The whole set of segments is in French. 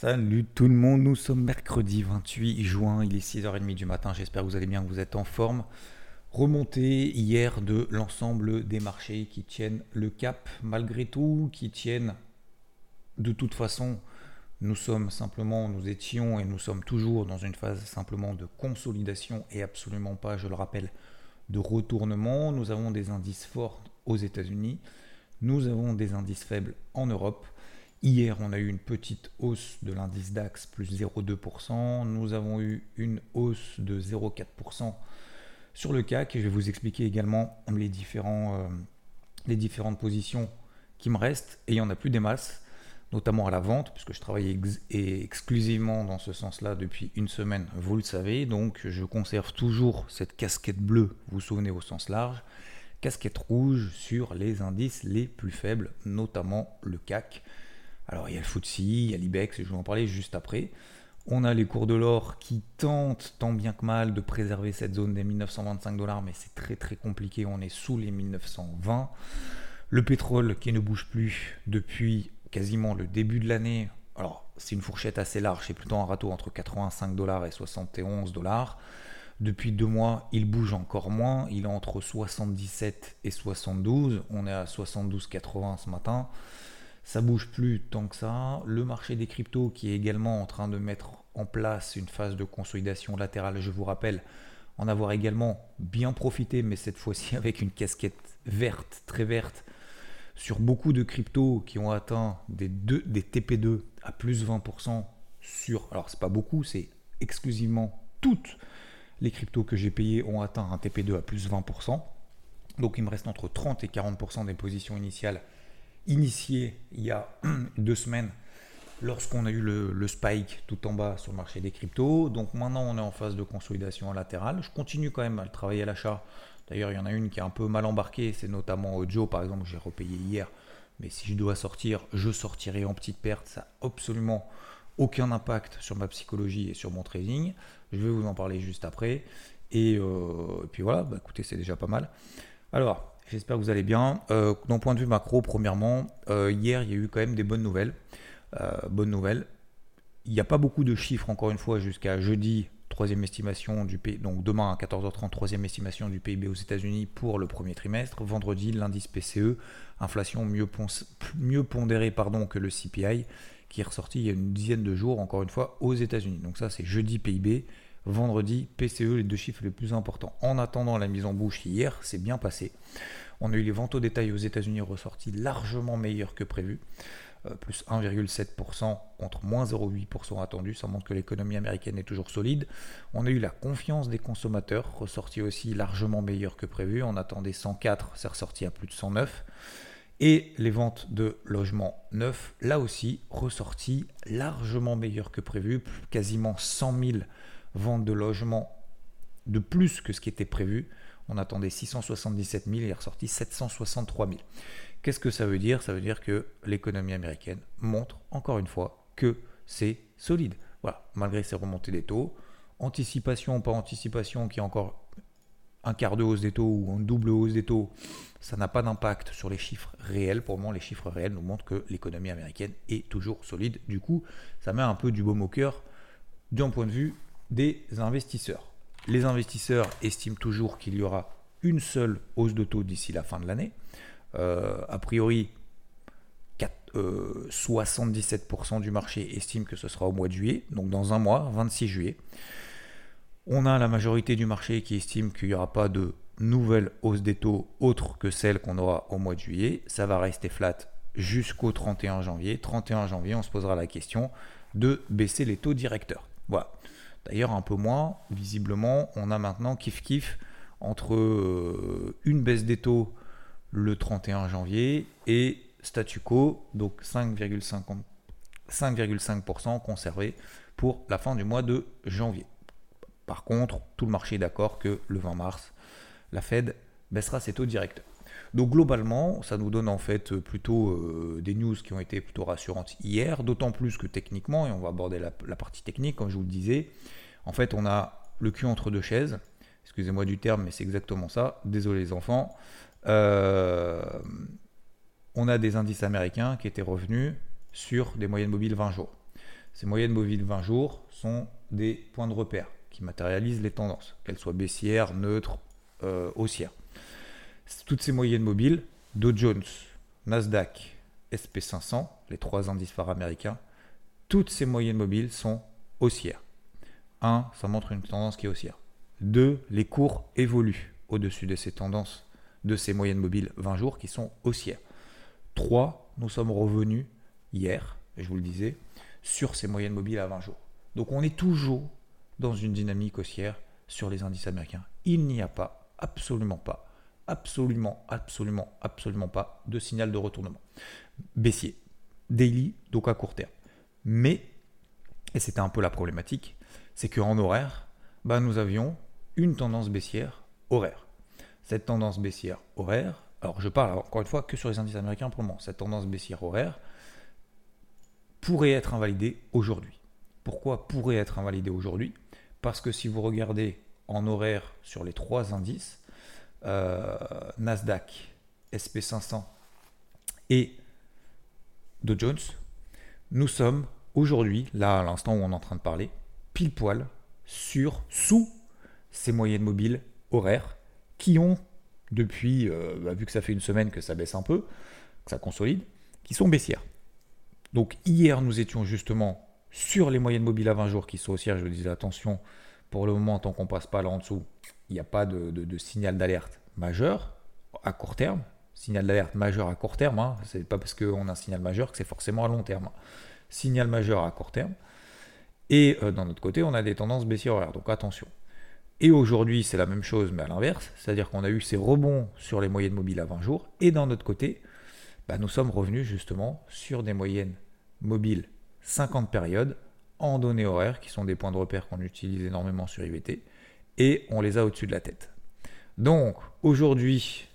Salut tout le monde, nous sommes mercredi 28 juin, il est 6h30 du matin, j'espère que vous allez bien, que vous êtes en forme. Remontée hier de l'ensemble des marchés qui tiennent le cap malgré tout, qui tiennent de toute façon, nous sommes simplement, nous étions et nous sommes toujours dans une phase simplement de consolidation et absolument pas, je le rappelle, de retournement. Nous avons des indices forts aux États-Unis, nous avons des indices faibles en Europe. Hier, on a eu une petite hausse de l'indice DAX, plus 0,2%. Nous avons eu une hausse de 0,4% sur le CAC. Je vais vous expliquer également euh, les différentes positions qui me restent. Et il n'y en a plus des masses, notamment à la vente, puisque je travaille exclusivement dans ce sens-là depuis une semaine, vous le savez. Donc, je conserve toujours cette casquette bleue, vous vous souvenez, au sens large. Casquette rouge sur les indices les plus faibles, notamment le CAC. Alors il y a le FTSE, il y a l'IBEX, je vais en parler juste après. On a les cours de l'or qui tentent tant bien que mal de préserver cette zone des 1925 dollars, mais c'est très très compliqué, on est sous les 1920. Le pétrole qui ne bouge plus depuis quasiment le début de l'année. Alors c'est une fourchette assez large, c'est plutôt un râteau entre 85 dollars et 71 dollars. Depuis deux mois, il bouge encore moins. Il est entre 77 et 72. On est à 72,80 ce matin ça bouge plus tant que ça. Le marché des cryptos qui est également en train de mettre en place une phase de consolidation latérale, je vous rappelle, en avoir également bien profité, mais cette fois-ci avec une casquette verte, très verte, sur beaucoup de cryptos qui ont atteint des, des TP2 à plus 20% sur, alors c'est pas beaucoup, c'est exclusivement toutes les cryptos que j'ai payées ont atteint un TP2 à plus 20%. Donc il me reste entre 30 et 40% des positions initiales initié il y a deux semaines lorsqu'on a eu le, spike tout en bas sur le marché des cryptos. Donc maintenant on est en phase de consolidation latérale. Je continue quand même à travailler à l'achat. D'ailleurs il y en a une qui est un peu mal embarquée, c'est notamment Joe par exemple, j'ai repayé hier. Mais si je dois sortir, je sortirai en petite perte. Ça n'a absolument aucun impact sur ma psychologie et sur mon trading. Je vais vous en parler juste après. Et, euh, puis voilà, bah, écoutez, c'est déjà pas mal. Alors, J'espère que vous allez bien. Euh, D'un point de vue macro, premièrement, euh, hier, il y a eu quand même des bonnes nouvelles. Euh, bonnes nouvelles. Il n'y a pas beaucoup de chiffres, encore une fois, jusqu'à jeudi, troisième estimation du PIB. Donc demain à 14h30, troisième estimation du PIB aux États-Unis pour le premier trimestre. Vendredi, l'indice PCE, inflation mieux, mieux pondérée pardon, que le CPI, qui est ressorti il y a une dizaine de jours, encore une fois, aux États-Unis. Donc ça, c'est jeudi PIB. Vendredi, PCE, les deux chiffres les plus importants. En attendant la mise en bouche hier, c'est bien passé. On a eu les ventes au détail aux États-Unis ressorties largement meilleures que prévu, euh, plus 1,7% contre moins 0,8% attendu. Ça montre que l'économie américaine est toujours solide. On a eu la confiance des consommateurs ressortie aussi largement meilleure que prévu. On attendait 104, c'est ressorti à plus de 109. Et les ventes de logements neufs, là aussi, ressorties largement meilleures que prévu, quasiment 100 000 ventes de logements de plus que ce qui était prévu. On attendait 677 000 et il est ressorti 763 000. Qu'est-ce que ça veut dire? Ça veut dire que l'économie américaine montre encore une fois que c'est solide. Voilà, malgré ces remontées des taux, anticipation, pas anticipation, qui est encore un quart de hausse des taux ou une double hausse des taux, ça n'a pas d'impact sur les chiffres réels. Pour le moment, les chiffres réels nous montrent que l'économie américaine est toujours solide. Du coup, ça met un peu du baume au cœur d'un point de vue des investisseurs. Les investisseurs estiment toujours qu'il y aura une seule hausse de taux d'ici la fin de l'année. Euh, a priori, 77% euh, du marché estime que ce sera au mois de juillet, donc dans un mois, 26 juillet. On a la majorité du marché qui estime qu'il n'y aura pas de nouvelle hausse des taux autre que celle qu'on aura au mois de juillet. Ça va rester flat jusqu'au 31 janvier. 31 janvier, on se posera la question de baisser les taux directeurs. Voilà. D'ailleurs, un peu moins, visiblement, on a maintenant kiff kiff entre euh, une baisse des taux le 31 janvier et statu quo, donc 5,5% conservé pour la fin du mois de janvier. Par contre, tout le marché est d'accord que le 20 mars, la Fed baissera ses taux directeurs. Donc globalement, ça nous donne en fait plutôt euh, des news qui ont été plutôt rassurantes hier, d'autant plus que techniquement, et on va aborder la, partie technique, comme je vous le disais, en fait on a le cul entre deux chaises, excusez-moi du terme, mais c'est exactement ça, désolé les enfants, euh, on a des indices américains qui étaient revenus sur des moyennes mobiles 20 jours. Ces moyennes mobiles 20 jours sont des points de repère qui matérialisent les tendances, qu'elles soient baissières, neutres, euh, haussières. Toutes ces moyennes mobiles, Dow Jones, Nasdaq, SP500, les trois indices phares américains, toutes ces moyennes mobiles sont haussières. 1. Ça montre une tendance qui est haussière. 2. Les cours évoluent au-dessus de ces tendances, de ces moyennes mobiles 20 jours qui sont haussières. 3. Nous sommes revenus hier, je vous le disais, sur ces moyennes mobiles à 20 jours. Donc on est toujours dans une dynamique haussière sur les indices américains. Il n'y a pas, absolument pas, absolument, absolument, absolument pas de signal de retournement. Baissier, daily, donc à court terme. Mais, et c'était un peu la problématique, c'est qu'en horaire, bah, nous avions une tendance baissière horaire. Cette tendance baissière horaire, alors je parle encore une fois que sur les indices américains pour le moment, cette tendance baissière horaire pourrait être invalidée aujourd'hui. Pourquoi pourrait être invalidée aujourd'hui? Parce que si vous regardez en horaire sur les trois indices, euh, Nasdaq, SP500 et Dow Jones, nous sommes aujourd'hui, là à l'instant où on est en train de parler, pile poil sur, sous ces moyennes mobiles horaires qui ont, depuis, euh, bah, vu que ça fait une semaine que ça baisse un peu, que ça consolide, qui sont baissières. Donc hier, nous étions justement sur les moyennes mobiles à 20 jours qui sont haussières. Je vous disais, attention, pour le moment, tant qu'on passe pas là en dessous, il n'y a pas de, signal d'alerte majeur à court terme. Signal d'alerte majeur à court terme, hein. ce n'est pas parce qu'on a un signal majeur que c'est forcément à long terme. Signal majeur à court terme. Et euh, d'un autre côté, on a des tendances baissières horaires, donc attention. Et aujourd'hui, c'est la même chose, mais à l'inverse, c'est-à-dire qu'on a eu ces rebonds sur les moyennes mobiles à 20 jours, et d'un autre côté, bah, nous sommes revenus justement sur des moyennes mobiles 50 périodes en données horaires, qui sont des points de repère qu'on utilise énormément sur IVT, et on les a au-dessus de la tête. Donc aujourd'hui,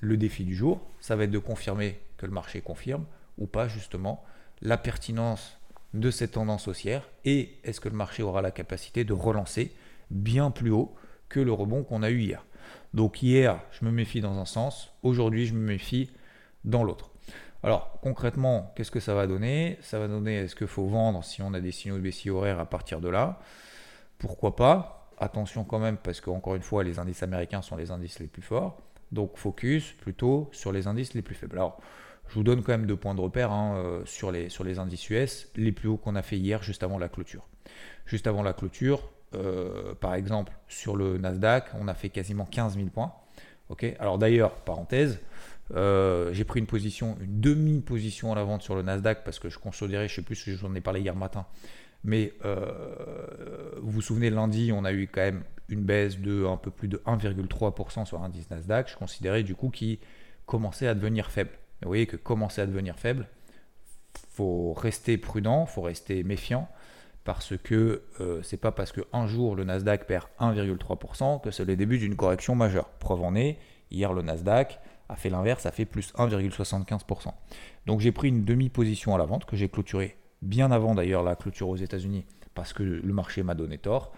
le défi du jour, ça va être de confirmer que le marché confirme ou pas justement la pertinence de cette tendance haussière et est-ce que le marché aura la capacité de relancer bien plus haut que le rebond qu'on a eu hier. Donc hier, je me méfie dans un sens, aujourd'hui, je me méfie dans l'autre. Alors concrètement, qu'est-ce que ça va donner? Ça va donner, est-ce qu'il faut vendre si on a des signaux de baissier horaire à partir de là? Pourquoi pas? Attention quand même, parce qu'encore une fois, les indices américains sont les indices les plus forts. Donc focus plutôt sur les indices les plus faibles. Alors, je vous donne quand même deux points de repère hein, euh, sur, les, indices US, les plus hauts qu'on a fait hier juste avant la clôture. Juste avant la clôture, euh, par exemple, sur le Nasdaq, on a fait quasiment 15 000 points. Alors d'ailleurs, parenthèse, euh, j'ai pris une position, une demi-position à la vente sur le Nasdaq parce que je considérais, je ne sais plus si j'en ai parlé hier matin, mais vous vous souvenez, lundi, on a eu quand même une baisse de un peu plus de 1,3% sur l'indice Nasdaq. Je considérais du coup qu'il commençait à devenir faible. vous voyez que commencer à devenir faible, faut rester prudent, faut rester méfiant parce que euh, c'est pas parce qu'un jour le Nasdaq perd 1,3% que c'est le début d'une correction majeure. Preuve en est, hier le Nasdaq a fait l'inverse, a fait plus 1,75%. Donc j'ai pris une demi-position à la vente que j'ai clôturée bien avant d'ailleurs la clôture aux États-Unis parce que le marché m'a donné tort.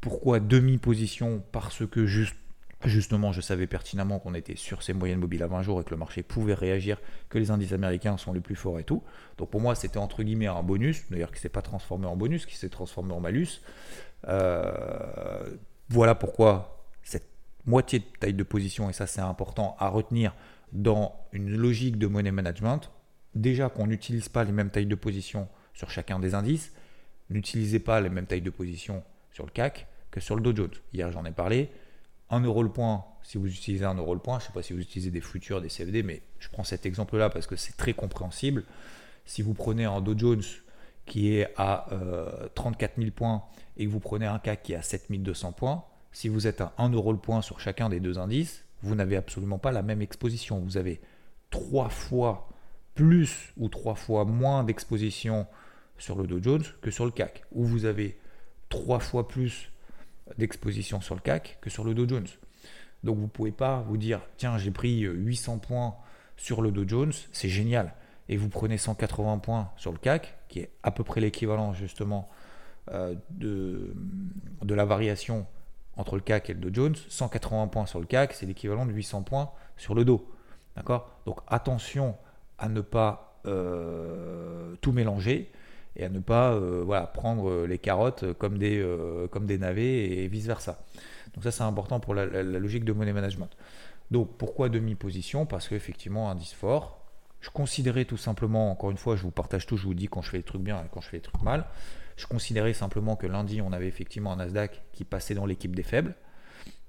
Pourquoi demi-position? Parce que juste Justement, je savais pertinemment qu'on était sur ces moyennes mobiles à 20 jours et que le marché pouvait réagir, que les indices américains sont les plus forts et tout. Donc pour moi, c'était entre guillemets un bonus, d'ailleurs qui ne s'est pas transformé en bonus, qui s'est transformé en malus. Euh, voilà pourquoi moitié de taille de position, et ça c'est important à retenir dans une logique de money management, déjà qu'on n'utilise pas les mêmes tailles de position sur chacun des indices, n'utilisez pas les mêmes tailles de position sur le CAC que sur le Dow Jones. Hier j'en ai parlé 1 euro le point, si vous utilisez 1 euro le point, je ne sais pas si vous utilisez des futurs, des CFD, mais je prends cet exemple-là parce que c'est très compréhensible. Si vous prenez un Dow Jones qui est à 34 euh, 000 points et que vous prenez un CAC qui est à 7200 points, si vous êtes à 1 euro le point sur chacun des deux indices, vous n'avez absolument pas la même exposition. Vous avez trois fois plus ou trois fois moins d'exposition sur le Dow Jones que sur le CAC, ou vous avez trois fois plus d'exposition sur le CAC que sur le Dow Jones. Donc vous ne pouvez pas vous dire, tiens, j'ai pris 800 points sur le Dow Jones, c'est génial. Et vous prenez 180 points sur le CAC, qui est à peu près l'équivalent justement euh, de la variation entre le CAC et le Dow Jones. 180 points sur le CAC, c'est l'équivalent de 800 points sur le Dow. D'accord? Donc attention à ne pas euh, tout mélanger et à ne pas voilà, prendre les carottes comme des, comme des navets et vice-versa. Donc ça c'est important pour la, logique de money management. Donc pourquoi demi-position? Parce qu'effectivement, indice fort. Je considérais tout simplement, encore une fois, je vous partage tout, je vous dis quand je fais les trucs bien et quand je fais les trucs mal. Je considérais simplement que lundi, on avait effectivement un Nasdaq qui passait dans l'équipe des faibles.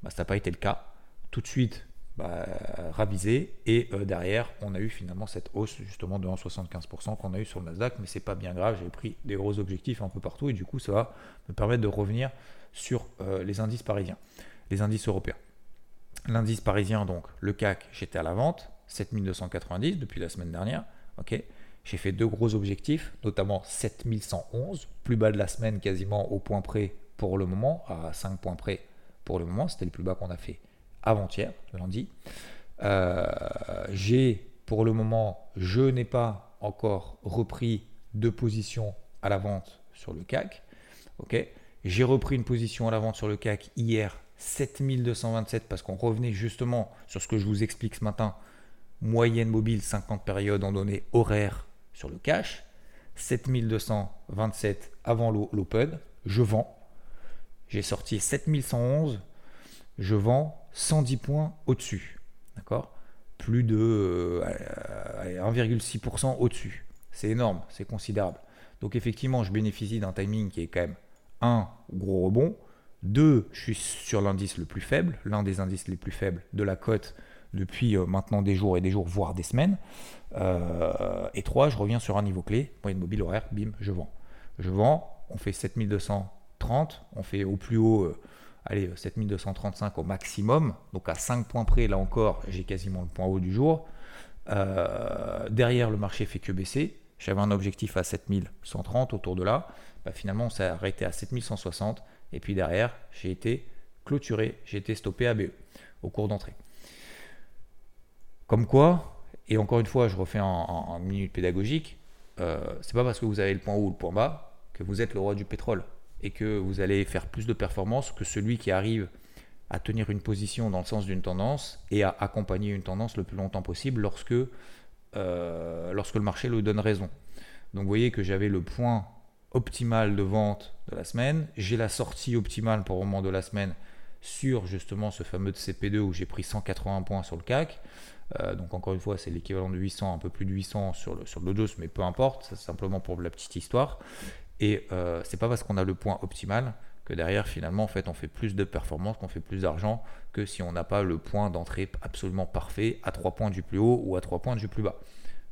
Bah, ça n'a pas été le cas. Tout de suite, bah, ravisé. Et euh, derrière, on a eu finalement cette hausse justement de 1,75% qu'on a eu sur le Nasdaq. Mais c'est pas bien grave, j'ai pris des gros objectifs un peu partout. Et du coup, ça va me permettre de revenir sur euh, les indices parisiens, les indices européens. L'indice parisien, donc le CAC, j'étais à la vente, 7290 depuis la semaine dernière. ok j'ai fait deux gros objectifs, notamment 7111, plus bas de la semaine quasiment au point près pour le moment, à 5 points près pour le moment. C'était le plus bas qu'on a fait avant-hier, lundi. Euh, j'ai pour le moment, je n'ai pas encore repris de position à la vente sur le CAC. ok j'ai repris une position à la vente sur le CAC hier, 7227, parce qu'on revenait justement sur ce que je vous explique ce matin. Moyenne mobile, 50 périodes en données horaires sur le cash, 7227 avant l'open, je vends. J'ai sorti 7111, je vends 110 points au-dessus. D'accord? Plus de 1,6% euh, au-dessus. C'est énorme, c'est considérable. Donc effectivement, je bénéficie d'un timing qui est quand même un gros rebond. Deux, je suis sur l'indice le plus faible, l'un des indices les plus faibles de la cote depuis euh, maintenant des jours et des jours, voire des semaines. Euh, et 3, je reviens sur un niveau clé, moyenne mobile horaire, bim, je vends. Je vends, on fait 7230, on fait au plus haut, euh, allez, 7235 au maximum, donc à 5 points près, là encore, j'ai quasiment le point haut du jour. derrière, le marché fait que baisser. J'avais un objectif à 7130 autour de là. Bah, finalement, on s'est arrêté à 7160. Et puis derrière, j'ai été clôturé, j'ai été stoppé à BE au cours d'entrée. Comme quoi, et encore une fois, je refais en, minute pédagogique, euh, c'est pas parce que vous avez le point haut ou le point bas que vous êtes le roi du pétrole et que vous allez faire plus de performance que celui qui arrive à tenir une position dans le sens d'une tendance et à accompagner une tendance le plus longtemps possible lorsque, euh, lorsque le marché lui donne raison. Donc vous voyez que j'avais le point optimal de vente de la semaine, j'ai la sortie optimale pour le moment de la semaine sur justement ce fameux CP2 où j'ai pris 180 points sur le CAC. Euh, donc encore une fois, c'est l'équivalent de 800, un peu plus de 800 sur le, sur mais peu importe, c'est simplement pour la petite histoire. Et euh, c'est pas parce qu'on a le point optimal que derrière, finalement, on fait plus de performance, qu'on fait plus d'argent que si on n'a pas le point d'entrée absolument parfait à 3 points du plus haut ou à 3 points du plus bas.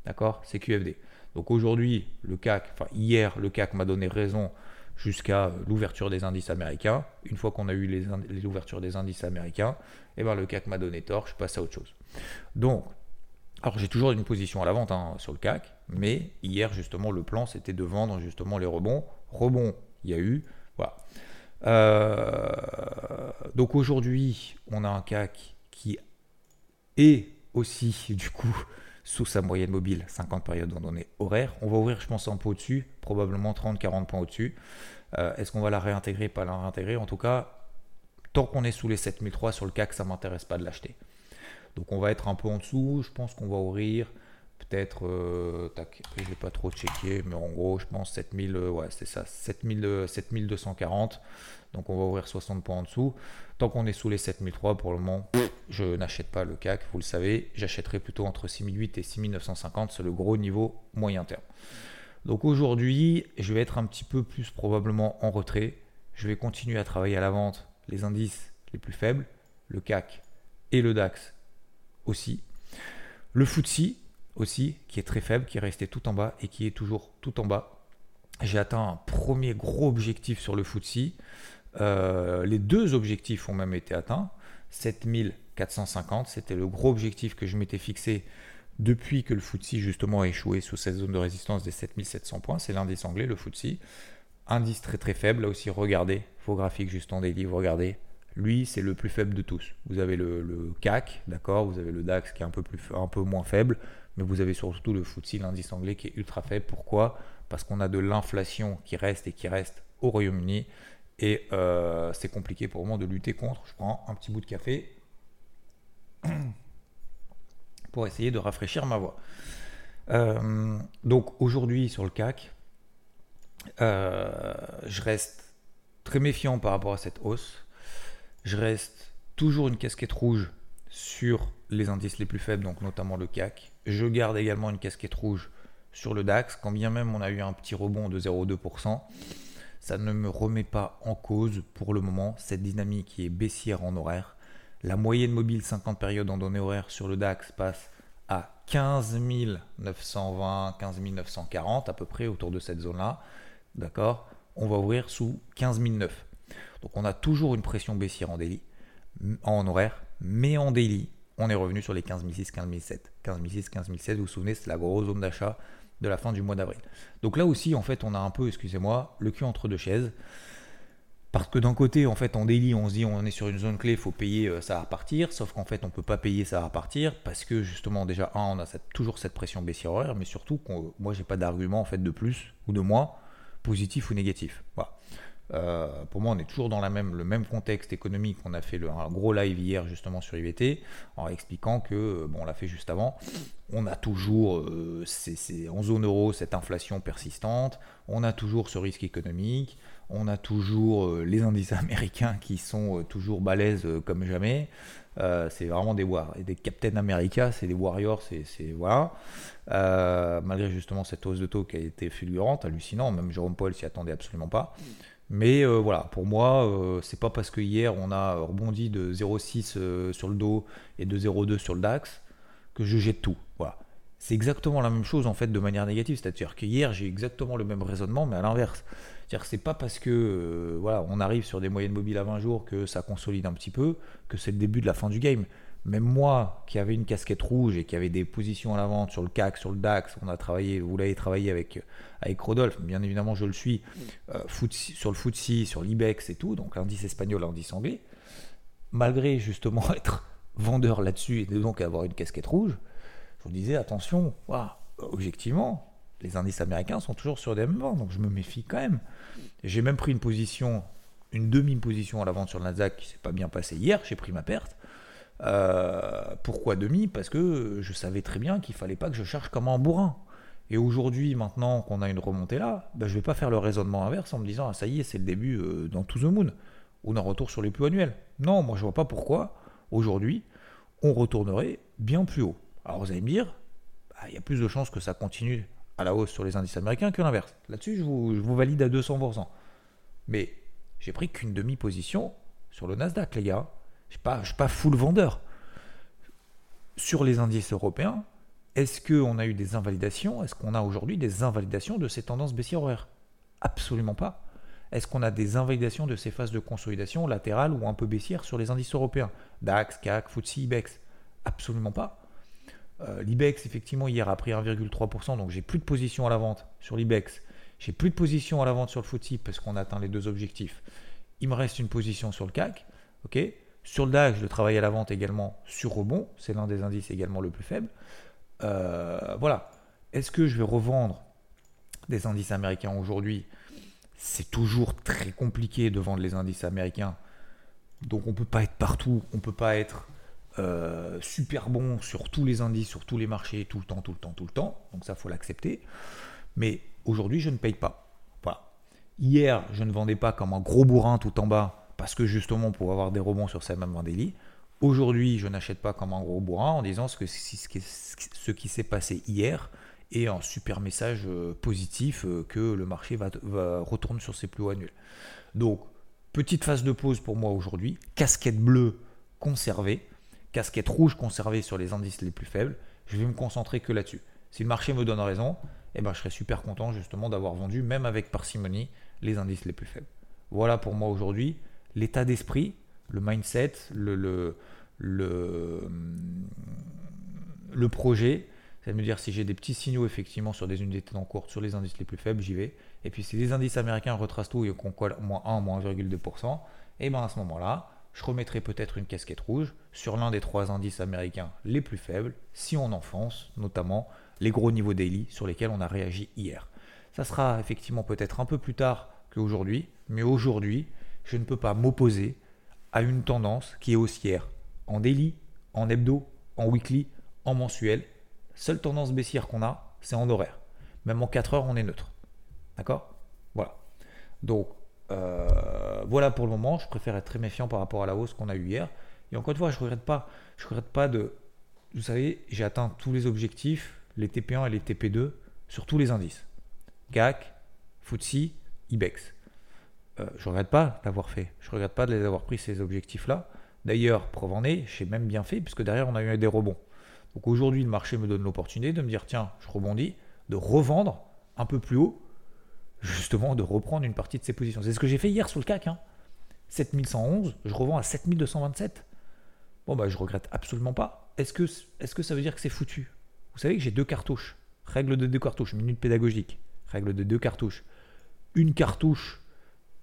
D'accord? C'est QFD. Donc aujourd'hui, le CAC, enfin hier, le CAC m'a donné raison jusqu'à l'ouverture des indices américains. Une fois qu'on a eu les, les, ouvertures des indices américains, eh ben le CAC m'a donné tort, je passe à autre chose. Donc, alors j'ai toujours une position à la vente hein, sur le CAC, mais hier justement le plan c'était de vendre justement les rebonds. Rebonds, il y a eu. Voilà. Euh, donc aujourd'hui, on a un CAC qui est aussi du coup sous sa moyenne mobile, 50 périodes en données horaires. On va ouvrir, je pense, un peu au-dessus, probablement 30-40 points au-dessus. Euh, est-ce qu'on va la réintégrer, pas la réintégrer? En tout cas, tant qu'on est sous les 7003 sur le CAC, ça ne m'intéresse pas de l'acheter. Donc on va être un peu en dessous. Je pense qu'on va ouvrir peut-être, euh, je l'ai pas trop checké, mais en gros, je pense 7000, euh, ouais, c'est ça, 7000, 7240. Donc on va ouvrir 60 points en dessous. Tant qu'on est sous les 7003 pour le moment, je n'achète pas le CAC, vous le savez. J'achèterai plutôt entre 6008 et 6950, c'est le gros niveau moyen terme. Donc aujourd'hui, je vais être un petit peu plus probablement en retrait. Je vais continuer à travailler à la vente les indices les plus faibles, le CAC et le DAX aussi. Le FTSE aussi, qui est très faible, qui est resté tout en bas et qui est toujours tout en bas. J'ai atteint un premier gros objectif sur le FTSE. Euh, les deux objectifs ont même été atteints. 7450, c'était le gros objectif que je m'étais fixé depuis que le FTSE justement a échoué sous cette zone de résistance des 7700 points. C'est l'indice anglais, le FTSE. Indice très très faible, là aussi regardez, faux graphique juste en daily, vous regardez. Lui, c'est le plus faible de tous. Vous avez le, CAC, d'accord, vous avez le DAX qui est un peu, plus, un peu moins faible, mais vous avez surtout le FTSE, l'indice anglais qui est ultra faible. Pourquoi? Parce qu'on a de l'inflation qui reste et qui reste au Royaume-Uni et euh, c'est compliqué pour moi de lutter contre. Je prends un petit bout de café pour essayer de rafraîchir ma voix. Euh, donc aujourd'hui sur le CAC, Euh, je reste très méfiant par rapport à cette hausse. Je reste toujours une casquette rouge sur les indices les plus faibles, donc notamment le CAC. Je garde également une casquette rouge sur le DAX, quand bien même on a eu un petit rebond de 0,2%. Ça ne me remet pas en cause pour le moment cette dynamique qui est baissière en horaire. La moyenne mobile 50 périodes en données horaires sur le DAX passe à 15 920, 15 940 à peu près autour de cette zone-là. D'accord? On va ouvrir sous 15 009. Donc on a toujours une pression baissière en daily, en horaire, mais en daily, on est revenu sur les 15 006, 15 007. 15 006, 15 007, vous vous souvenez, c'est la grosse zone d'achat de la fin du mois d'avril. Donc là aussi, en fait, on a un peu, excusez-moi, le cul entre deux chaises. Parce que d'un côté, en fait, en daily, on se dit on est sur une zone clé, il faut payer, euh, ça va repartir. Sauf qu'en fait, on ne peut pas payer, ça va repartir. Parce que justement, déjà, un, on a toujours cette pression baissière horaire, mais surtout, moi, j'ai pas d'argument en fait de plus ou de moins, positif ou négatif. Voilà. Euh, pour moi, on est toujours dans le même contexte économique. On a fait un gros live hier justement sur IVT en expliquant que, euh, bon, on l'a fait juste avant, on a toujours c'est en zone euro cette inflation persistante, on a toujours ce risque économique, on a toujours euh, les indices américains qui sont euh, toujours balèzes euh, comme jamais. c'est vraiment des et des Captain America, c'est des warriors, c'est voilà. malgré justement cette hausse de taux qui a été fulgurante, hallucinant, même Jérôme Paul s'y attendait absolument pas. Mais voilà, pour moi, c'est pas parce que hier on a rebondi de 0,6 sur le dos et de 0,2 sur le DAX que je jette tout. Voilà. C'est exactement la même chose en fait de manière négative, c'est-à-dire que hier j'ai exactement le même raisonnement, mais à l'inverse. C'est-à-dire que c'est pas parce que euh, voilà, on arrive sur des moyennes mobiles à 20 jours que ça consolide un petit peu, que c'est le début de la fin du game. Même moi, qui avait une casquette rouge et qui avait des positions à la vente sur le CAC, sur le DAX, on a travaillé, vous l'avez travaillé avec, avec Rodolphe, bien évidemment je le suis, euh, sur le FTSE, sur l'IBEX et tout, donc l'indice espagnol, l'indice anglais. Malgré justement être vendeur là-dessus et donc avoir une casquette rouge, je vous disais attention, objectivement, les indices américains sont toujours sur des mêmes ventes, donc je me méfie quand même. J'ai même pris une position, une demi-position à la vente sur le Nasdaq qui s'est pas bien passé hier, j'ai pris ma perte. Euh, pourquoi demi? Parce que je savais très bien qu'il fallait pas que je cherche comme un bourrin. Et aujourd'hui, maintenant qu'on a une remontée là, ben, je vais pas faire le raisonnement inverse en me disant ah, ça y est, c'est le début euh, dans To the Moon, ou d'un retour sur les plus annuels. Non, moi je vois pas pourquoi aujourd'hui on retournerait bien plus haut. Alors vous allez me dire, bah, il y a plus de chances que ça continue à la hausse sur les indices américains que l'inverse. Là-dessus, je vous, valide à 200%. Mais j'ai pris qu'une demi-position sur le Nasdaq, les gars. Je ne suis pas full vendeur. Sur les indices européens, est-ce qu'on a eu des invalidations? Est-ce qu'on a aujourd'hui des invalidations de ces tendances baissières horaires? Absolument pas. Est-ce qu'on a des invalidations de ces phases de consolidation latérales ou un peu baissières sur les indices européens? DAX, CAC, FTSE, IBEX Absolument pas. Euh, L'IBEX, effectivement, hier a pris 1,3%, donc j'ai plus de position à la vente sur l'IBEX. J'ai plus de position à la vente sur le FTSE parce qu'on a atteint les deux objectifs. Il me reste une position sur le CAC. ok? Sur le DAX, je travaille à la vente également sur rebond. C'est l'un des indices également le plus faible. Euh, voilà. Est-ce que je vais revendre des indices américains aujourd'hui? C'est toujours très compliqué de vendre les indices américains. Donc on ne peut pas être partout. On ne peut pas être euh, super bon sur tous les indices, sur tous les marchés, tout le temps, tout le temps, tout le temps. Donc ça, faut l'accepter. Mais aujourd'hui, je ne paye pas. Voilà. Hier, je ne vendais pas comme un gros bourrin tout en bas, parce que justement, pour avoir des rebonds sur même Vendélie. Aujourd'hui, je n'achète pas comme un gros bourrin en disant ce, que, ce qui s'est passé hier est un super message euh, positif euh, que le marché va, va retourner sur ses plus hauts annuels. Donc, petite phase de pause pour moi aujourd'hui, casquette bleue conservée casquette rouge conservée sur les indices les plus faibles, je vais me concentrer que là-dessus. Si le marché me donne raison, eh ben, je serai super content justement d'avoir vendu, même avec parcimonie, les indices les plus faibles. Voilà pour moi aujourd'hui l'état d'esprit, le mindset, le, projet. C'est de me dire si j'ai des petits signaux effectivement sur des unités en sur les indices les plus faibles, j'y vais. Et puis si les indices américains retracent tout et qu'on colle moins 1, moins 1,2%, et ben à ce moment-là, je remettrai peut-être une casquette rouge sur l'un des trois indices américains les plus faibles, si on enfonce notamment les gros niveaux daily sur lesquels on a réagi hier. Ça sera effectivement peut-être un peu plus tard qu'aujourd'hui, mais aujourd'hui, je ne peux pas m'opposer à une tendance qui est haussière en daily, en hebdo, en weekly, en mensuel. Seule tendance baissière qu'on a, c'est en horaire. Même en 4 heures, on est neutre. D'accord? Donc euh, voilà pour le moment, je préfère être très méfiant par rapport à la hausse qu'on a eu hier. Et encore une fois, je regrette pas, je regrette pas de, vous savez, j'ai atteint tous les objectifs, les TP1 et les TP2 sur tous les indices. GAC, FTSE, IBEX. Euh, je regrette pas d'avoir fait. Je regrette pas de les avoir pris ces objectifs-là. D'ailleurs, preuve j'ai même bien fait puisque derrière on a eu des rebonds. Donc aujourd'hui, le marché me donne l'opportunité de me dire tiens, je rebondis, de revendre un peu plus haut, justement de reprendre une partie de ces positions. C'est ce que j'ai fait hier sur le CAC. Hein. 7111, je revends à 7227. Bon, bah, je regrette absolument pas. Est-ce que, est que ça veut dire que c'est foutu? Vous savez que j'ai deux cartouches. Règle de deux cartouches, minute pédagogique. Règle de deux cartouches. Une cartouche,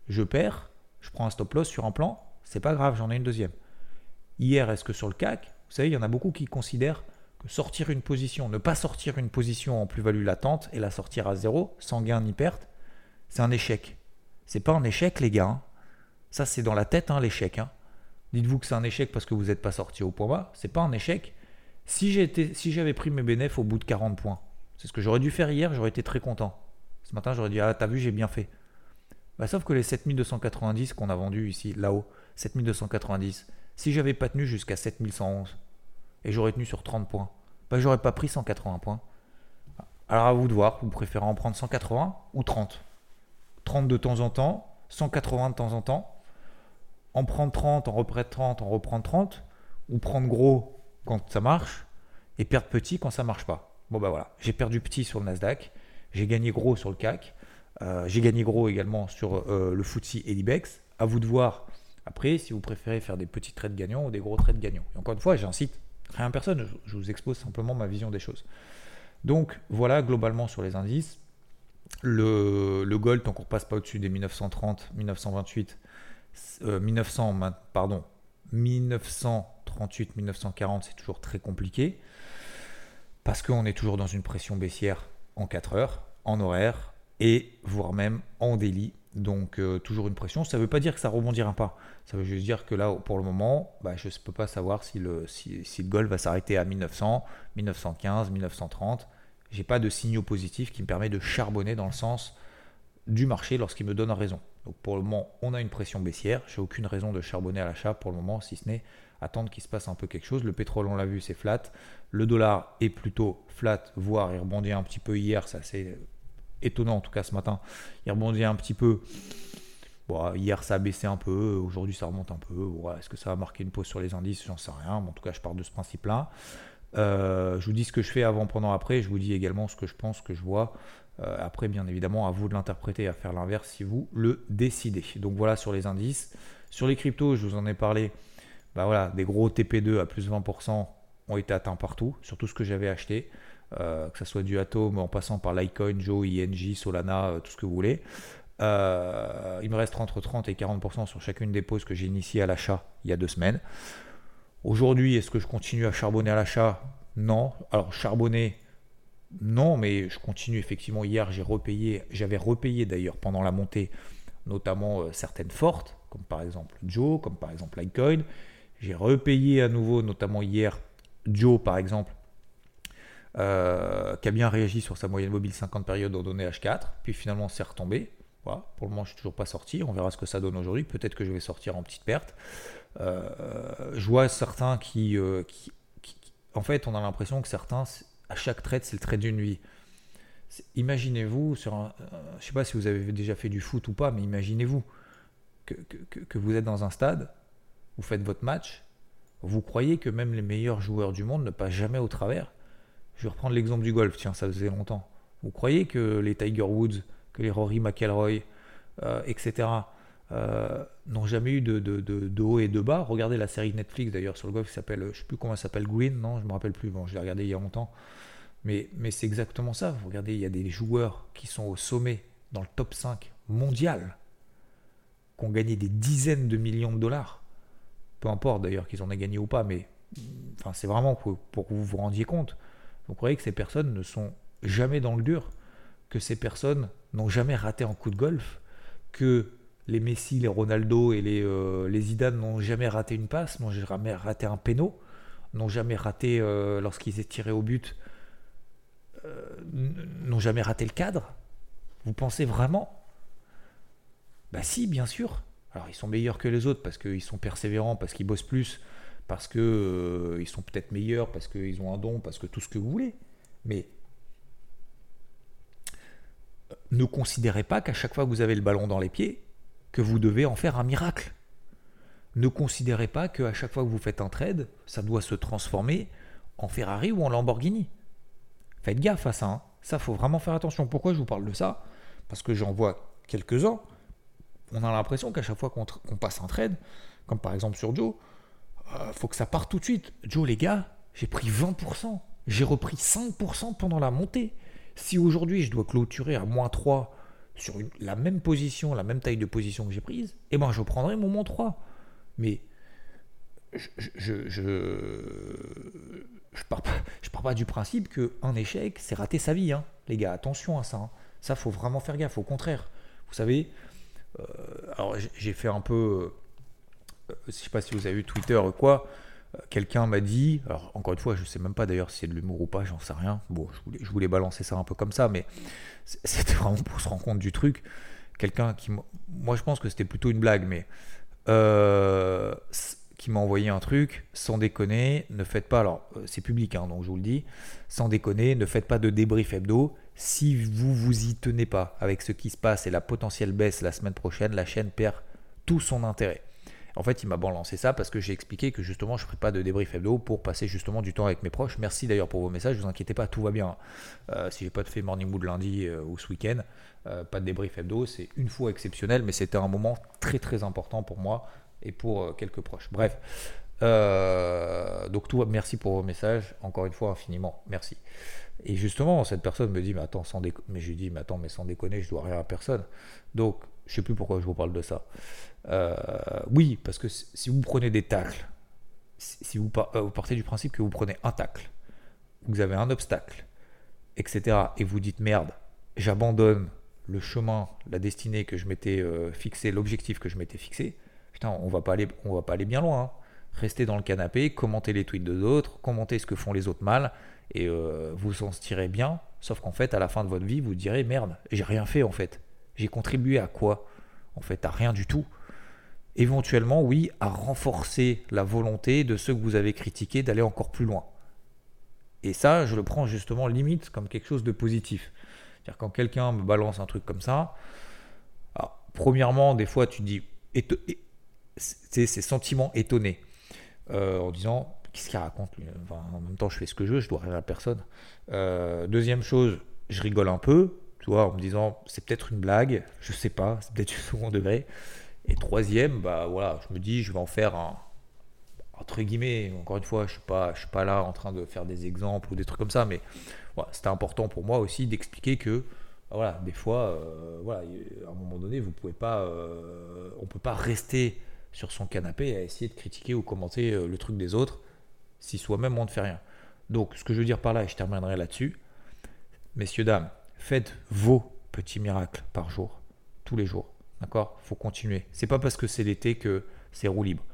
je perds, je prends un stop loss sur un plan, c'est pas grave, j'en ai une deuxième. Hier, est-ce que sur le CAC, vous savez, il y en a beaucoup qui considèrent que sortir une position, ne pas sortir une position en plus-value latente et la sortir à zéro, sans gain ni perte, c'est un échec. C'est pas un échec, les gars. Hein. Ça, c'est dans la tête, hein, l'échec. Hein. Dites-vous que c'est un échec parce que vous n'êtes pas sorti au point bas. C'est pas un échec. Si j'avais pris mes bénéfices au bout de 40 points, c'est ce que j'aurais dû faire hier, j'aurais été très content. Ce matin, j'aurais dit Ah, t'as vu, j'ai bien fait. Bah, sauf que les 7290 qu'on a vendus ici, là-haut, 7290, si j'avais pas tenu jusqu'à 7111 et j'aurais tenu sur 30 points, bah, j'aurais pas pris 180 points. Alors à vous de voir, vous préférez en prendre 180 ou 30 30 de temps en temps, 180 de temps en temps, en prendre 30, en reprendre 30, en reprendre 30, ou prendre gros quand ça marche, et perdre petit quand ça marche pas. Bon bah voilà, j'ai perdu petit sur le Nasdaq, j'ai gagné gros sur le CAC, j'ai gagné gros également sur euh, le FTSE et l'IBEX. À vous de voir après si vous préférez faire des petits trades gagnants ou des gros trades gagnants. Et encore une fois, j'incite rien personne, je vous expose simplement ma vision des choses. Donc voilà globalement sur les indices. Le, gold, tant qu'on ne passe pas au-dessus des 1930, 1928, 1900, pardon, 1938, 1940, c'est toujours très compliqué parce qu'on est toujours dans une pression baissière en 4 heures, en horaire et voire même en délit. Donc euh, toujours une pression. Ça ne veut pas dire que ça rebondira pas. Ça veut juste dire que là, pour le moment, bah, je ne peux pas savoir si le, si, le gold va s'arrêter à 1900, 1915, 1930 j'ai pas de signaux positifs qui me permet de charbonner dans le sens du marché lorsqu'il me donne raison. Donc pour le moment, on a une pression baissière. J'ai aucune raison de charbonner à l'achat pour le moment, si ce n'est attendre qu'il se passe un peu quelque chose. Le pétrole, on l'a vu, c'est flat. Le dollar est plutôt flat, voire il rebondit un petit peu hier. C'est assez étonnant en tout cas ce matin. Il rebondit un petit peu. Hier ça a baissé un peu, aujourd'hui ça remonte un peu. Est-ce que ça va marquer une pause sur les indices? J'en sais rien. en tout cas, je pars de ce principe-là. Euh, je vous dis ce que je fais avant, pendant, après. Je vous dis également ce que je pense, ce que je vois. Euh, après, bien évidemment, à vous de l'interpréter, à faire l'inverse si vous le décidez. Donc voilà sur les indices. Sur les cryptos, je vous en ai parlé. Bah voilà, des gros TP2 à plus de 20% ont été atteints partout, sur tout ce que j'avais acheté. Euh, que ce soit du Atom en passant par Litecoin, Joe, ING, Solana, tout ce que vous voulez. il me reste entre 30 et 40% sur chacune des poses que j'ai initiées à l'achat il y a deux semaines. Aujourd'hui, est-ce que je continue à charbonner à l'achat? Non. Alors charbonner, non, mais je continue effectivement. Hier, j'ai repayé, j'avais repayé d'ailleurs pendant la montée, notamment euh, certaines fortes, comme par exemple Joe, comme par exemple Litecoin. J'ai repayé à nouveau, notamment hier, Joe par exemple, euh, qui a bien réagi sur sa moyenne mobile 50 périodes en donné H4, puis finalement c'est retombé. Voilà, pour le moment, je suis toujours pas sorti. On verra ce que ça donne aujourd'hui. Peut-être que je vais sortir en petite perte. Euh, je vois certains euh, qui, En fait, on a l'impression que certains, à chaque trade, c'est le trade d'une vie. Imaginez-vous, sur un, euh, je sais pas si vous avez déjà fait du foot ou pas, mais imaginez-vous que, vous êtes dans un stade, vous faites votre match, vous croyez que même les meilleurs joueurs du monde ne passent jamais au travers. Je vais reprendre l'exemple du golf, tiens, ça faisait longtemps. Vous croyez que les Tiger Woods, que les Rory McIlroy, etc., euh, n'ont jamais eu de, haut et de bas? Regardez la série Netflix d'ailleurs sur le golf qui s'appelle, je sais plus comment elle s'appelle, Green, non, je me rappelle plus. Bon, je l'ai regardé il y a longtemps. Mais, mais c'est exactement ça. Vous regardez, il y a des joueurs qui sont au sommet, dans le top 5 mondial, qui ont gagné des dizaines de millions de dollars. Peu importe d'ailleurs qu'ils en aient gagné ou pas, mais enfin, c'est vraiment pour, pour, que vous vous rendiez compte. Vous croyez que ces personnes ne sont jamais dans le dur, que ces personnes n'ont jamais raté un coup de golf, que les Messi, les Ronaldo et les, euh, Zidane n'ont jamais raté une passe, n'ont jamais raté un péno, n'ont jamais raté euh, lorsqu'ils étaient tirés au but, euh, n'ont jamais raté le cadre? Vous pensez vraiment? Bah si, bien sûr. Alors ils sont meilleurs que les autres parce qu'ils sont persévérants, parce qu'ils bossent plus, parce qu'ils euh, sont peut-être meilleurs, parce qu'ils ont un don, parce que tout ce que vous voulez. Mais ne considérez pas qu'à chaque fois que vous avez le ballon dans les pieds, que vous devez en faire un miracle. Ne considérez pas qu'à chaque fois que vous faites un trade, ça doit se transformer en Ferrari ou en Lamborghini. Faites gaffe à ça. Hein. Ça, faut vraiment faire attention. Pourquoi je vous parle de ça? Parce que j'en vois quelques-uns. On a l'impression qu'à chaque fois qu'on passe un trade, comme par exemple sur Joe, euh, faut que ça parte tout de suite. Joe, les gars, j'ai pris 20%. J'ai repris 5% pendant la montée. Si aujourd'hui je dois clôturer à moins 3 sur la même position, la même taille de position que j'ai prise, eh ben je prendrai mon moins 3. Mais je, je, je, pars, pas, je pars pas du principe qu'un échec, c'est rater sa vie. Hein. Les gars, attention à ça. Hein. Ça, faut vraiment faire gaffe. Au contraire, vous savez, euh, alors j'ai fait un peu, je sais pas si vous avez vu Twitter ou quoi, quelqu'un m'a dit, alors encore une fois, je sais même pas d'ailleurs si c'est de l'humour ou pas, j'en sais rien. Bon, je voulais, balancer ça un peu comme ça, mais c'était vraiment pour se rendre compte du truc. Quelqu'un qui, moi je pense que c'était plutôt une blague, mais euh, qui m'a envoyé un truc, sans déconner, ne faites pas, alors euh, c'est public, hein, donc je vous le dis, sans déconner, ne faites pas de débrief hebdo. Si vous vous y tenez pas avec ce qui se passe et la potentielle baisse la semaine prochaine, la chaîne perd tout son intérêt. En fait, il m'a balancé ça parce que j'ai expliqué que justement, je ne ferai pas de débrief hebdo pour passer justement du temps avec mes proches. Merci d'ailleurs pour vos messages, ne vous inquiétez pas, tout va bien. Euh, si j'ai pas fait morning mood lundi euh, ou ce week-end, euh, pas de débrief hebdo, c'est une fois exceptionnel, mais c'était un moment très très important pour moi et pour quelques proches. Bref, donc tout, merci pour vos messages, encore une fois infiniment, merci. Et justement, cette personne me dit, mais attends, sans mais je lui dis, mais attends, mais sans déconner, je dois rien à personne. Donc, je sais plus pourquoi je vous parle de ça. Euh, oui, parce que si vous prenez des tacles, si vous, euh, vous partez du principe que vous prenez un tacle, vous avez un obstacle, etc., et vous dites merde, j'abandonne le chemin, la destinée que je m'étais euh, fixé, l'objectif que je m'étais fixé, putain, on va pas aller, on va pas aller bien loin. Hein. Restez dans le canapé, commentez les tweets de d'autres, commentez ce que font les autres mal, et vous en tirez bien. Sauf qu'en fait, à la fin de votre vie, vous direz merde, j'ai rien fait en fait. J'ai contribué à quoi En fait, à rien du tout. Éventuellement, oui, à renforcer la volonté de ceux que vous avez critiqués d'aller encore plus loin. Et ça, je le prends justement limite comme quelque chose de positif. C'est-à-dire quand quelqu'un me balance un truc comme ça, premièrement, des fois, tu dis, c'est ces sentiments étonnés, euh, en disant, qu'est-ce qu'il raconte En même temps, je fais ce que je veux, je dois rien à personne. Euh, deuxième chose, je rigole un peu, en me disant c'est peut-être une blague, je sais pas, c'est peut-être du second degré. Et troisième, bah voilà, je me dis je vais en faire un entre guillemets, encore une fois, je suis pas, je suis pas là en train de faire des exemples ou des trucs comme ça, mais c'était important pour moi aussi d'expliquer que bah, voilà, des fois, euh, voilà, à un moment donné, vous pouvez pas, euh, on peut pas rester sur son canapé à essayer de critiquer ou commenter euh, le truc des autres si soi-même on ne fait rien. Donc, ce que je veux dire par là, et je terminerai là-dessus, messieurs dames, Faites vos petits miracles par jour, tous les jours. D'accord? Faut continuer. C'est pas parce que c'est l'été que c'est roue libre.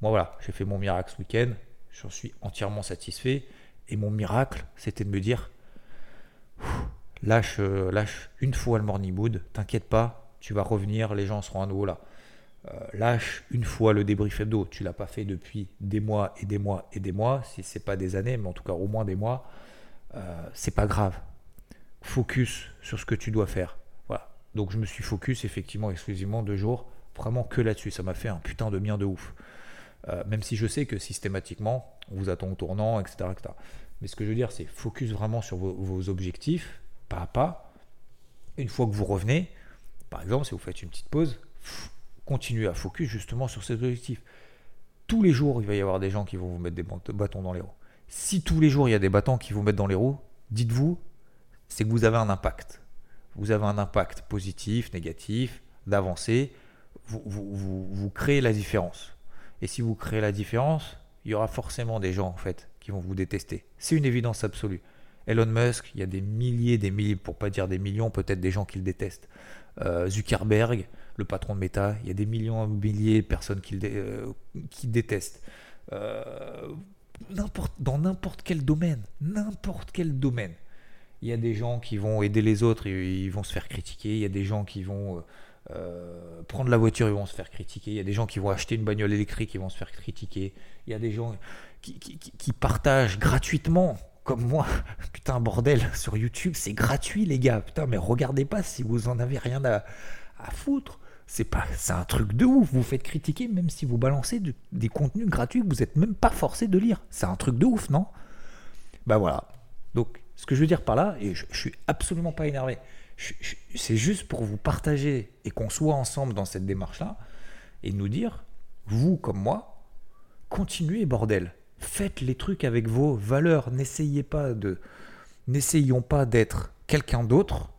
Moi voilà, j'ai fait mon miracle ce week-end, j'en suis entièrement satisfait. Et mon miracle, c'était de me dire lâche, euh, lâche une fois le morning mood, t'inquiète pas, tu vas revenir, les gens seront à nouveau là. Euh, lâche une fois le débrief hebdo, tu l'as pas fait depuis des mois et des mois et des mois, si c'est pas des années, mais en tout cas au moins des mois, euh, c'est pas grave focus sur ce que tu dois faire. Donc je me suis focus effectivement exclusivement deux jours, vraiment que là-dessus. Ça m'a fait un putain de bien de ouf. Euh, même si je sais que systématiquement, on vous attend au tournant, etc., Mais ce que je veux dire, c'est focus vraiment sur vos, objectifs, pas à pas. Une fois que vous revenez, par exemple, si vous faites une petite pause, continuez à focus justement sur ces objectifs. Tous les jours, il va y avoir des gens qui vont vous mettre des bâtons dans les roues. Si tous les jours, il y a des bâtons qui vous mettent dans les roues, dites-vous, c'est que vous avez un impact. Vous avez un impact positif, négatif, d'avancer. Vous, vous, créez la différence. Et si vous créez la différence, il y aura forcément des gens en fait qui vont vous détester. C'est une évidence absolue. Elon Musk, il y a des milliers, des milliers, pour pas dire des millions, peut-être des gens qui le détestent. Euh, Zuckerberg, le patron de Meta, il y a des millions, milliers de personnes qui, le euh, qui détestent. Euh, dans n'importe quel domaine, n'importe quel domaine il y a des gens qui vont aider les autres et ils vont se faire critiquer, il y a des gens qui vont euh, prendre la voiture, ils vont se faire critiquer. Il y a des gens qui vont acheter une bagnole électrique, ils vont se faire critiquer. Il y a des gens qui, partagent gratuitement comme moi. Putain, bordel, sur YouTube, c'est gratuit, les gars. Putain, mais regardez pas si vous en avez rien à, à foutre. C'est pas, c'est un truc de ouf. Vous faites critiquer même si vous balancez des contenus gratuits que vous n'êtes même pas forcé de lire. C'est un truc de ouf, non? Bah voilà. Donc, ce que je veux dire par là, et je, je suis absolument pas énervé, c'est juste pour vous partager et qu'on soit ensemble dans cette démarche-là et nous dire, vous comme moi, continuez, bordel faites les trucs avec vos valeurs. N'essayez pas de, n'essayons pas d'être quelqu'un d'autre.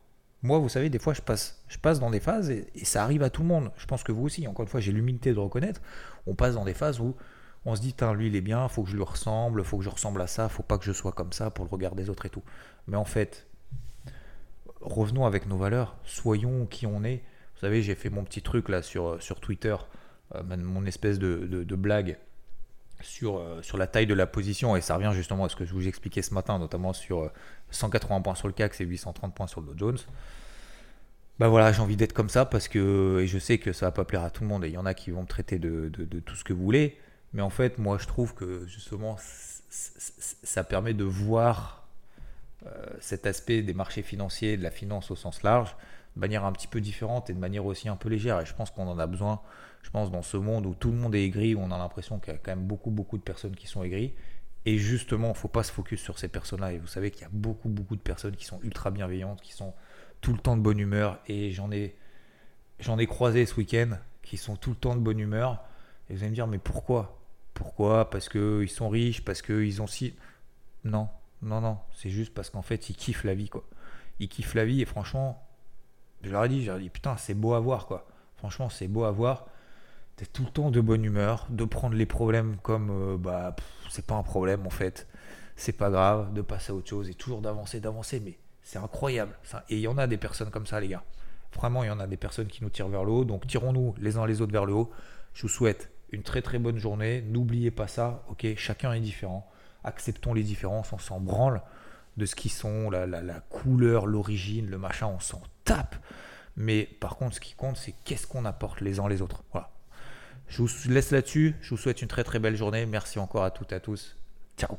Moi, vous savez, des fois, je passe, je passe dans des phases et, ça arrive à tout le monde. Je pense que vous aussi. Encore une fois, j'ai l'humilité de reconnaître. On passe dans des phases où on se dit, lui, il est bien, faut que je lui ressemble, faut que je ressemble à ça, faut pas que je sois comme ça pour le regard des autres et tout. Mais en fait, revenons avec nos valeurs. Soyons qui on est. Vous savez, j'ai fait mon petit truc là sur, sur Twitter, euh, mon espèce de, blague sur, euh, sur la taille de la position, et ça revient justement à ce que je vous expliquais ce matin, notamment sur 180 euh, points sur le CAC et 830 points sur le Dow Jones. Bah voilà, j'ai envie d'être comme ça parce que, et je sais que ça va pas plaire à tout le monde, et il y en a qui vont me traiter de, tout ce que vous voulez, mais en fait, moi je trouve que justement, ça permet de voir euh, cet aspect des marchés financiers, de la finance au sens large, de manière un petit peu différente et de manière aussi un peu légère, et je pense qu'on en a besoin je pense, dans ce monde où tout le monde est aigri, où on a l'impression qu'il y a quand même beaucoup, beaucoup de personnes qui sont aigries. Et justement, il ne faut pas se focus sur ces personnes-là. Et vous savez qu'il y a beaucoup, beaucoup de personnes qui sont ultra bienveillantes, qui sont tout le temps de bonne humeur. Et j'en ai, j'en ai croisé ce week-end qui sont tout le temps de bonne humeur. Et vous allez me dire, mais pourquoi? Pourquoi Parce qu'ils sont riches Parce qu'ils ont si. Non, non, non. C'est juste parce qu'en fait, ils kiffent la vie, quoi. Ils kiffent la vie et franchement, je leur ai dit, je leur ai dit, putain, c'est beau à voir, quoi. Franchement, c'est beau à voir t'es tout le temps de bonne humeur, de prendre les problèmes comme euh, bah c'est pas un problème en fait, c'est pas grave, de passer à autre chose et toujours d'avancer, d'avancer, mais c'est incroyable. Et il y en a des personnes comme ça, les gars. Vraiment, il y en a des personnes qui nous tirent vers le haut, donc tirons-nous les uns les autres vers le haut. Je vous souhaite une très très bonne journée. N'oubliez pas ça, ok Chacun est différent. Acceptons les différences, on s'en branle de ce qu'ils sont, la, couleur, l'origine, le machin, on s'en tape. Mais par contre, ce qui compte, c'est qu'est-ce qu'on apporte les uns les autres. Voilà. Je vous laisse là-dessus. Je vous souhaite une très très belle journée. Merci encore à toutes et à tous. Ciao